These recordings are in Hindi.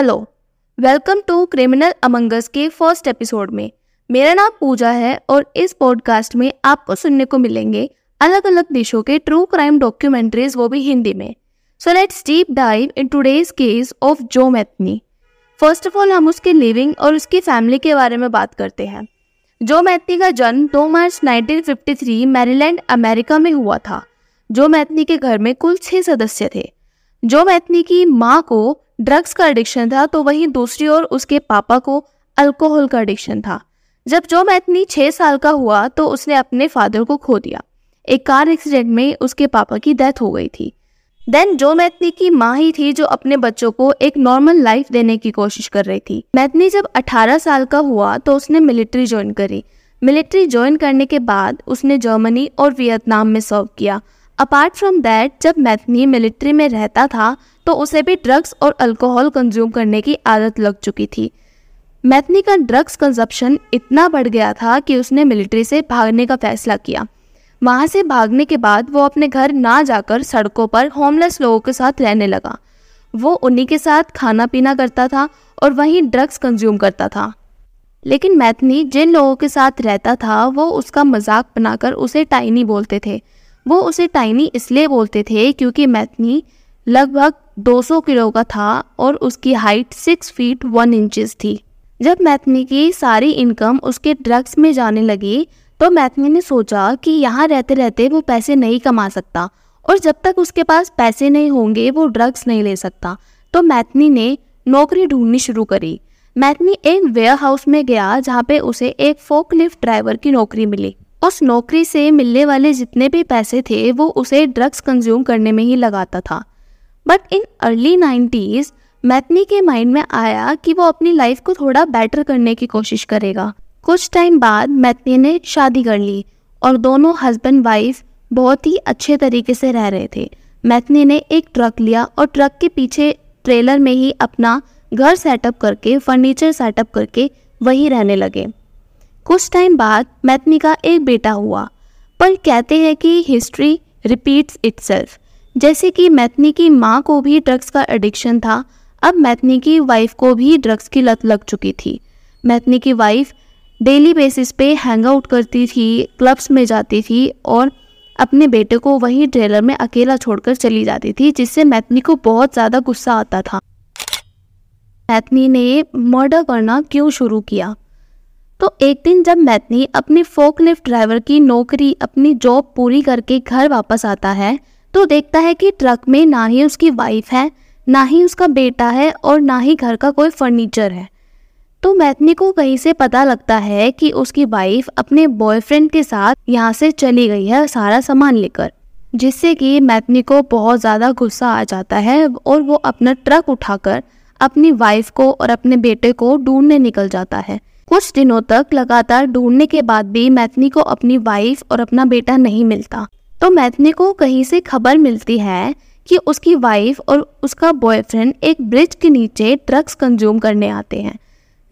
Hello, welcome to criminal among us के फ़र्स्ट एपिसोड में। मेरा नाम पूजा है और इस पॉडकास्ट में आपको सुनने को मिलेंगे अलग अलग देशों के ट्रू क्राइम डॉक्यूमेंट्रीज वो भी हिंदी में। So let's deep dive in today's case of Joe Matheny first of all हम उसके लिविंग और उसकी फैमिली के बारे में बात करते हैं। जो मैथनी का जन्म 2 मार्च 1953 मैरीलैंड, अमेरिका में हुआ था। जो मैथनी के घर में कुल छह सदस्य थे। जो मैथनी की माँ को ड्रग्स का एडिक्शन था तो वहीं दूसरी ओर उसके पापा को अल्कोहल का एडिक्शन था। जब जो मैथनी छह साल का हुआ तो उसने अपने फादर को खो दिया। एक कार एक्सीडेंट में उसके पापा की डेथ हो गई थी। देन जो मैथनी की माँ ही थी, जो अपने बच्चों को एक नॉर्मल लाइफ देने की कोशिश कर रही थी। मैथनी जब 18 साल का हुआ तो उसने मिलिट्री ज्वाइन करी। मिलिट्री ज्वाइन करने के बाद उसने जर्मनी और वियतनाम में सर्व किया। अपार्ट फ्रॉम दैट जब मैथनी मिलिट्री में रहता था तो उसे भी ड्रग्स और अल्कोहल कंज्यूम करने की आदत लग चुकी थी। मैथनी का ड्रग्स कंजप्शन इतना बढ़ गया था कि उसने मिलिट्री से भागने का फैसला किया। वहाँ से भागने के बाद वो अपने घर ना जाकर सड़कों पर होमलेस लोगों के साथ रहने लगा। वो उन्हीं के साथ खाना पीना करता था और वहीं ड्रग्स कंज्यूम करता था। लेकिन मैथनी जिन लोगों के साथ रहता था, वो उसका मज़ाक बनाकर उसे टाइनी बोलते थे। वो उसे टाइनी इसलिए बोलते थे क्योंकि मैथनी लगभग 200 किलो का था और उसकी हाइट 6 फीट 1 इंचेस थी। जब मैथनी की सारी इनकम उसके ड्रग्स में जाने लगी तो मैथनी ने सोचा कि यहाँ रहते रहते वो पैसे नहीं कमा सकता और जब तक उसके पास पैसे नहीं होंगे, वो ड्रग्स नहीं ले सकता। तो मैथनी ने नौकरी ढूंढनी शुरू करी। मैथनी एक वेयर हाउस में गया जहाँ पे उसे एक फोक लिफ्ट ड्राइवर की नौकरी मिली। उस नौकरी से मिलने वाले जितने भी पैसे थे, वो उसे ड्रग्स कंज्यूम करने में ही लगाता था। But in early nineties Matheny के माइंड में आया कि वो अपनी लाइफ को थोड़ा बेटर करने की कोशिश करेगा। कुछ टाइम बाद मैथनी ने शादी कर ली और दोनों हस्बैंड वाइफ बहुत ही अच्छे तरीके से रह रहे थे। मैथनी ने एक ट्रक लिया और ट्रक के पीछे ट्रेलर में ही अपना घर सेटअप करके फर्नीचर सेटअप करके वहीं रहने लगे। कुछ टाइम बाद मैथनी का एक बेटा हुआ। पर कहते हैं कि हिस्ट्री रिपीट्स इटसेल्फ जैसे कि मैथनी की माँ को भी ड्रग्स का एडिक्शन था, अब मैथनी की वाइफ को भी ड्रग्स की लत लग चुकी थी। मैथनी की वाइफ डेली बेसिस पे हैंग आउट करती थी क्लब्स में जाती थी और अपने बेटे को वहीं ट्रेलर में अकेला छोड़कर चली जाती थी, जिससे मैथनी को बहुत ज़्यादा गुस्सा आता था। मैथनी ने मर्डर करना क्यों शुरू किया? तो एक दिन जब मैथनी अपनी फोकलिफ्ट ड्राइवर की नौकरी, अपनी जॉब पूरी करके घर वापस आता है तो देखता है कि ट्रक में ना ही उसकी वाइफ है, ना ही उसका बेटा है और ना ही घर का कोई फर्नीचर है। तो मैथनी को कहीं से पता लगता है कि उसकी वाइफ अपने बॉयफ्रेंड के साथ यहाँ से चली गई है सारा सामान लेकर, जिससे कि मैथनी को बहुत ज़्यादा गुस्सा आ जाता है और वो अपना ट्रक उठाकर अपनी वाइफ को और अपने बेटे को ढूँढने निकल जाता है। कुछ दिनों तक लगातार ढूँढने के बाद भी मैथनी को अपनी वाइफ और अपना बेटा नहीं मिलता। तो मैथनी को कहीं से खबर मिलती है कि उसकी वाइफ और उसका बॉयफ्रेंड एक ब्रिज के नीचे ड्रग्स कंज्यूम करने आते हैं।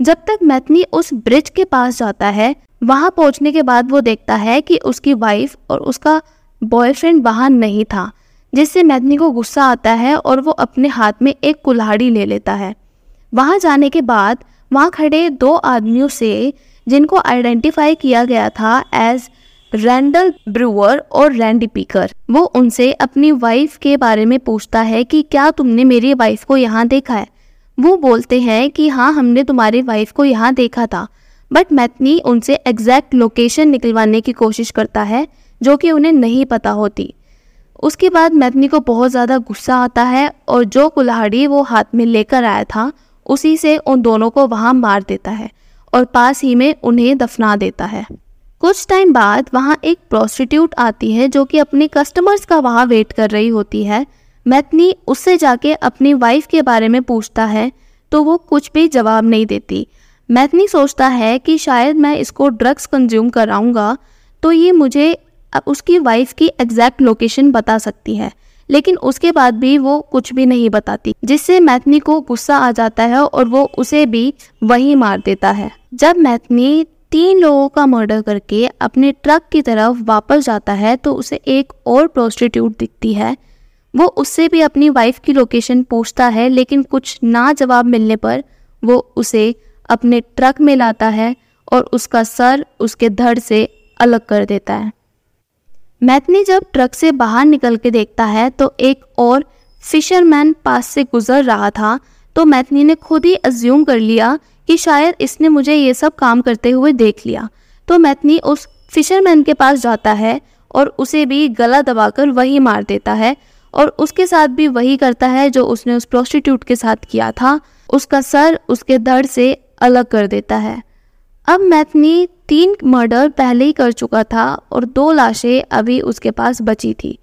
जब तक मैथनी उस ब्रिज के पास जाता है, वहाँ पहुँचने के बाद वो देखता है कि उसकी वाइफ और उसका बॉयफ्रेंड वहाँ नहीं था। जिससे मैथनी को गुस्सा आता है और वो अपने हाथ में एक कुल्हाड़ी ले लेता है। वहाँ जाने के बाद वहाँ खड़े दो आदमियों से, जिनको आइडेंटिफाई किया गया था एज रैंडल ब्रूअर और रैंडी पीकर वो उनसे अपनी वाइफ के बारे में पूछता है कि क्या तुमने मेरी वाइफ को यहाँ देखा है? वो बोलते हैं कि हाँ हमने तुम्हारी वाइफ को यहाँ देखा था बट मैथनी उनसे एग्जैक्ट लोकेशन निकलवाने की कोशिश करता है, जो कि उन्हें नहीं पता होती। उसके बाद मैथनी को बहुत ज़्यादा गुस्सा आता है और जो कुल्हाड़ी वो हाथ में लेकर आया था, उसी से उन दोनों को वहाँ मार देता है और पास ही में उन्हें दफना देता है। कुछ टाइम बाद वहाँ एक प्रोस्टिट्यूट आती है जो कि अपने कस्टमर्स का वहाँ वेट कर रही होती है। मैथनी उससे जाके अपनी वाइफ के बारे में पूछता है तो वो कुछ भी जवाब नहीं देती। मैथनी सोचता है कि शायद मैं इसको ड्रग्स कंज्यूम कराऊँगा तो ये मुझे उसकी वाइफ की एग्जैक्ट लोकेशन बता सकती है, लेकिन उसके बाद भी वो कुछ भी नहीं बताती, जिससे मैथनी को गुस्सा आ जाता है और वो उसे भी वहीं मार देता है। जब मैथनी तीन लोगों का मर्डर करके अपने ट्रक की तरफ़ वापस जाता है तो उसे एक और प्रोस्टिट्यूट दिखती है। वो उससे भी अपनी वाइफ की लोकेशन पूछता है, लेकिन कुछ ना जवाब मिलने पर वो उसे अपने ट्रक में लाता है और उसका सर उसके धड़ से अलग कर देता है। मैथनी जब ट्रक से बाहर निकल के देखता है तो एक और फिशरमैन पास से गुजर रहा था तो मैथनी ने खुद ही अज्यूम कर लिया कि शायद इसने मुझे ये सब काम करते हुए देख लिया। तो मैथनी उस फिशरमैन के पास जाता है और उसे भी गला दबाकर वही मार देता है और उसके साथ भी वही करता है जो उसने उस प्रोस्टिट्यूट के साथ किया था। उसका सर उसके धड़ से अलग कर देता है। अब मैथनी तीन मर्डर पहले ही कर चुका था और दो लाशें अभी उसके पास बची थी।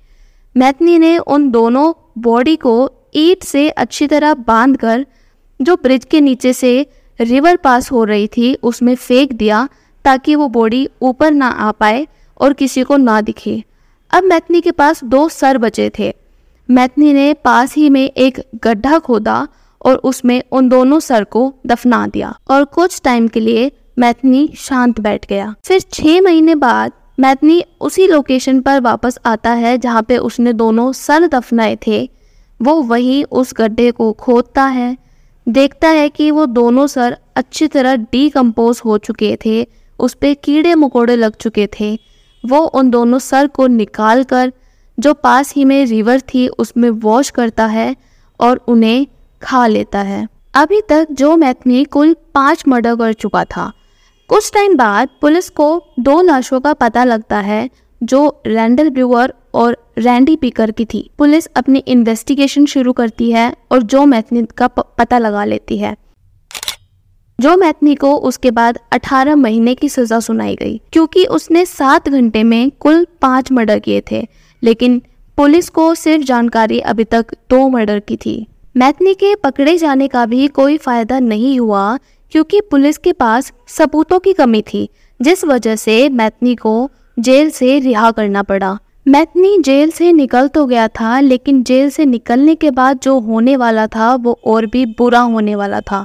मैथनी ने उन दोनों बॉडी को ईट से अच्छी तरह बांधकर, जो ब्रिज के नीचे से रिवर पास हो रही थी, उसमें फेंक दिया ताकि वो बॉडी ऊपर ना आ पाए और किसी को ना दिखे। अब मैथनी के पास दो सर बचे थे। मैथनी ने पास ही में एक गड्ढा खोदा और उसमें उन दोनों सर को दफना दिया और कुछ टाइम के लिए मैथनी शांत बैठ गया। फिर छह महीने बाद मैथनी उसी लोकेशन पर वापस आता है जहाँ पे उसने दोनों सर दफनाए थे। वो वहीं उस गड्ढे को खोदता है। देखता है कि वो दोनों सर अच्छी तरह डीकम्पोज हो चुके थे, उस पर कीड़े मकोड़े लग चुके थे। वो उन दोनों सर को निकाल कर जो पास ही में रिवर थी, उसमें वॉश करता है और उन्हें खा लेता है। अभी तक जो मैथनी कुल पाँच मर्डर कर चुका था कुछ टाइम बाद पुलिस को दो लाशों का पता लगता है, जो रैंडल ब्रूअर और रैंडी पिकर की थी। पुलिस अपनी इन्वेस्टिगेशन शुरू करती है और जो मैथनी का पता लगा लेती है। जो मैथनी को उसके बाद 18 महीने की सजा सुनाई गई, क्योंकि उसने सात घंटे में कुल पाँच मर्डर किए थे, लेकिन पुलिस को सिर्फ़ जानकारी अभी तक दो मर्डर की थी। मैथनी के पकड़े जाने का भी कोई फ़ायदा नहीं हुआ क्योंकि पुलिस के पास सबूतों की कमी थी, जिस वजह से मैथनी को जेल से रिहा करना पड़ा। मैथनी जेल से निकल तो गया था, लेकिन जेल से निकलने के बाद जो होने वाला था, वो और भी बुरा होने वाला था।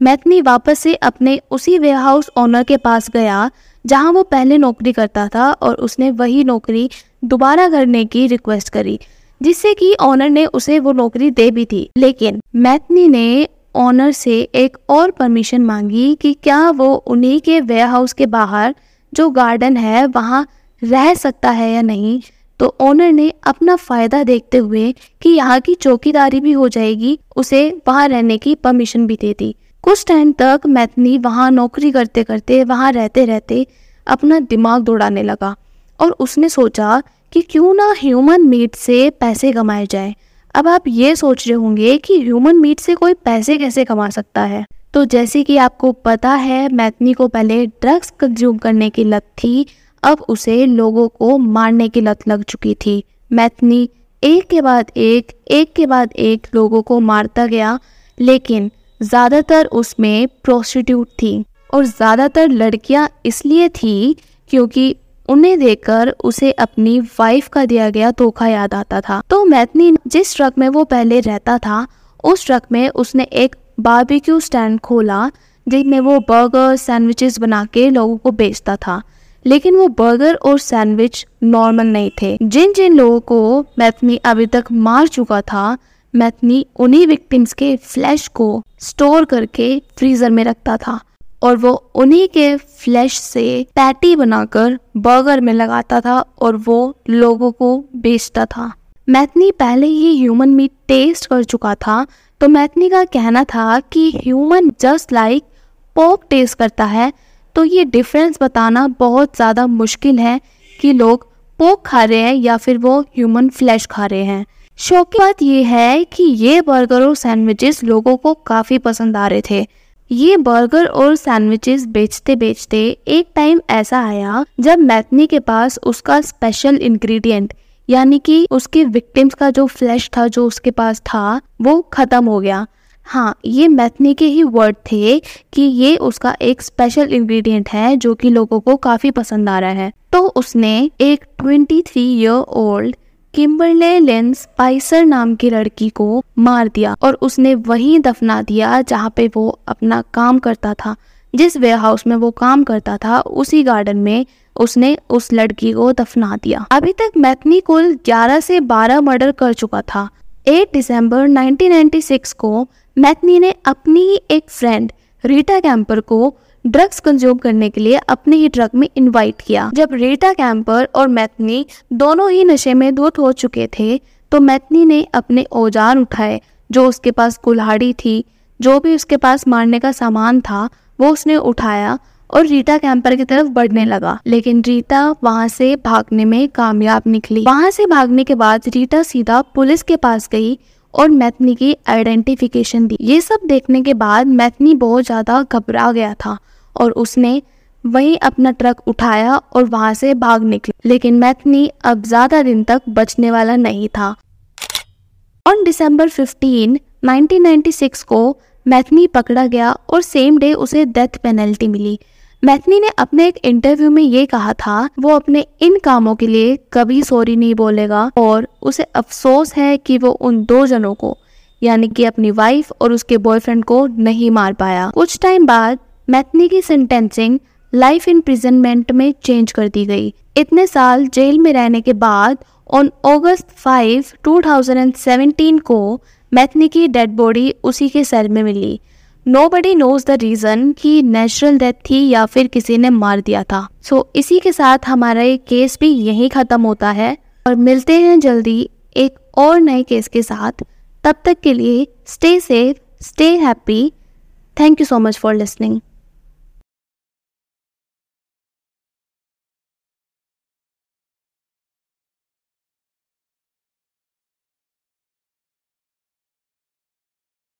मैथनी वापस से अपने उसी वेयर हाउस ओनर के पास गया, जहाँ वो पहले नौकरी करता था और उसने वही नौकरी दोबारा करने की रिक्वेस्ट करी, जिससे कि ऑनर ने उसे वो नौकरी दे भी थी लेकिन मैथनी ने ऑनर से एक और परमिशन मांगी कि क्या वो उन्हीं के वेयर हाउस के बाहर जो गार्डन है वहाँ रह सकता है या नहीं? तो ओनर ने अपना फ़ायदा देखते हुए कि यहाँ की चौकीदारी भी हो जाएगी, उसे वहाँ रहने की परमिशन भी दे दी। कुछ टाइम तक मैथनी वहाँ नौकरी करते करते, वहाँ रहते रहते अपना दिमाग दौड़ाने लगा और उसने सोचा कि क्यों ना ह्यूमन मीट से पैसे कमाए जाए। अब आप ये सोच रहे होंगे कि ह्यूमन मीट से कोई पैसे कैसे कमा सकता है? तो जैसे कि आपको पता है मैथनी को पहले ड्रग्स कंज्यूम करने की लत थी, अब उसे लोगों को मारने की लत लग चुकी थी। मैथनी एक के बाद एक एक के बाद एक लोगों को मारता गया, लेकिन ज़्यादातर उसमें प्रोस्टिट्यूट थी। और ज़्यादातर लड़कियाँ इसलिए थी क्योंकि उन्हें देखकर उसे अपनी वाइफ का दिया गया धोखा याद आता था। तो मैथनी जिस ट्रक में वो पहले रहता था, उस ट्रक में उसने एक बारबेक्यू स्टैंड खोला, जिसमें वो बर्गर सैंडविचेस बना के लोगों को बेचता था। लेकिन वो बर्गर और सैंडविच नॉर्मल नहीं थे। जिन जिन लोगों को मैथनी अभी तक मार चुका था मैथनी उन्हीं विक्टिम्स के फ्लैश को स्टोर करके फ्रीजर में रखता था। और वो उन्हीं के फ्लैश से पैटी बनाकर बर्गर में लगाता था और वो लोगों को बेचता था। मैथनी पहले ही ह्यूमन मीट टेस्ट कर चुका था तो मैथनी का कहना था कि human just like pork taste करता है तो ये डिफरेंस बताना बहुत ज़्यादा मुश्किल है कि लोग पोक खा रहे हैं या फिर वो ह्यूमन फ्लैश खा रहे हैं। शौक बात यह है कि ये बर्गर और सैंडविचेस लोगों को काफ़ी पसंद आ रहे थे। ये बर्गर और सैंडविचेस बेचते बेचते एक टाइम ऐसा आया जब मैथनी के पास उसका स्पेशल इंग्रेडिएंट यानी कि उसके विक्टिम्स का जो फ्लैश था, जो उसके पास था, वो खत्म हो गया। हाँ ये मैथनी के ही वर्ड थे कि ये उसका एक स्पेशल इंग्रेडिएंट है, जो कि लोगों को काफ़ी पसंद आ रहा है। तो उसने एक 23 year old Kimberly Lance Spicer नाम की लड़की को मार दिया और उसने वहीं दफना दिया जहाँ पे वो अपना काम करता था। जिस वेयर हाउस में वो काम करता था, उसी गार्डन में उसने उस लड़की को दफना दिया। अभी तक मैथनी कुल 11 से 12 मर्डर कर चुका था। 8 दिसंबर 1996 को मैथनी ने अपनी ही एक फ्रेंड रीटा कैंपर को ड्रग्स कंज्यूम करने के लिए अपने ही ट्रक में इनवाइट किया। जब रीटा कैंपर और मैथनी दोनों ही नशे में धुत हो चुके थे तो मैथनी ने अपने औज़ार उठाए, जो उसके पास कुल्हाड़ी थी। जो भी उसके पास मारने का सामान था, वो उसने उठाया और रीटा कैंपर की तरफ़ बढ़ने लगा। लेकिन रीटा वहाँ से भागने में कामयाब निकली। वहाँ से भागने के बाद रीटा सीधा पुलिस के पास गई और मैथनी की आइडेंटिफिकेशन दी। ये सब देखने के बाद मैथनी बहुत ज़्यादा घबरा गया था और उसने वहीं अपना ट्रक उठाया और वहाँ से भाग निकला। लेकिन मैथनी अब ज़्यादा दिन तक बचने वाला नहीं था। ऑन दिसंबर 15, 1996 को मैथनी पकड़ा गया और सेम डे उसे डेथ पेनल्टी मिली। मैथनी ने अपने एक इंटरव्यू में ये कहा था वो अपने इन कामों के लिए कभी सॉरी नहीं बोलेगा और उसे अफसोस है कि वो उन दो जनों को यानी कि अपनी वाइफ और उसके बॉयफ्रेंड को नहीं मार पाया। कुछ टाइम बाद मैथनी की सेंटेंसिंग लाइफ इम्प्रिजनमेंट में चेंज कर दी गई। इतने साल जेल में रहने के बाद ऑन अगस्त 5, 2017 को मैथनी की डेड बॉडी उसी के सेल में मिली। Nobody knows the reason कि नेचुरल डेथ थी या फिर किसी ने मार दिया था। सो so, इसी के साथ हमारा ये केस भी यही ख़त्म होता है। और मिलते हैं जल्दी एक और नए केस के साथ। तब तक के लिए stay safe stay happy thank you so much for listening